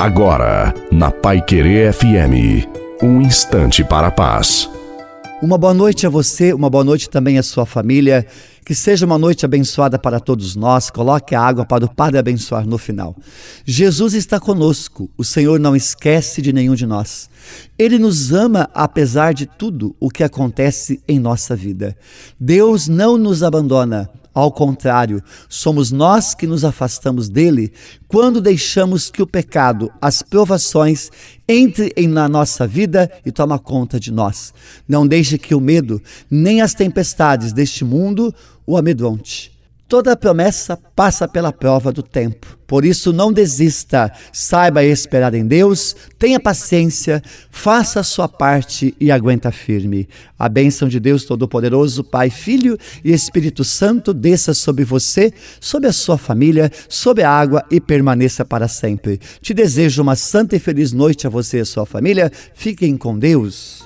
Agora, na Pai Querer FM, um instante para a paz. Uma boa noite a você, uma boa noite também à sua família. Que seja uma noite abençoada para todos nós. Coloque a água para o Padre abençoar no final. Jesus está conosco. O Senhor não esquece de nenhum de nós. Ele nos ama apesar de tudo o que acontece em nossa vida. Deus não nos abandona. Ao contrário, somos nós que nos afastamos dele quando deixamos que o pecado, as provações, entre na nossa vida e toma conta de nós. Não deixe que o medo, nem as tempestades deste mundo o amedronte. Toda promessa passa pela prova do tempo. Por isso, não desista. Saiba esperar em Deus, tenha paciência, faça a sua parte e aguenta firme. A bênção de Deus Todo-Poderoso, Pai, Filho e Espírito Santo desça sobre você, sobre a sua família, sobre a água e permaneça para sempre. Te desejo uma santa e feliz noite a você e a sua família. Fiquem com Deus.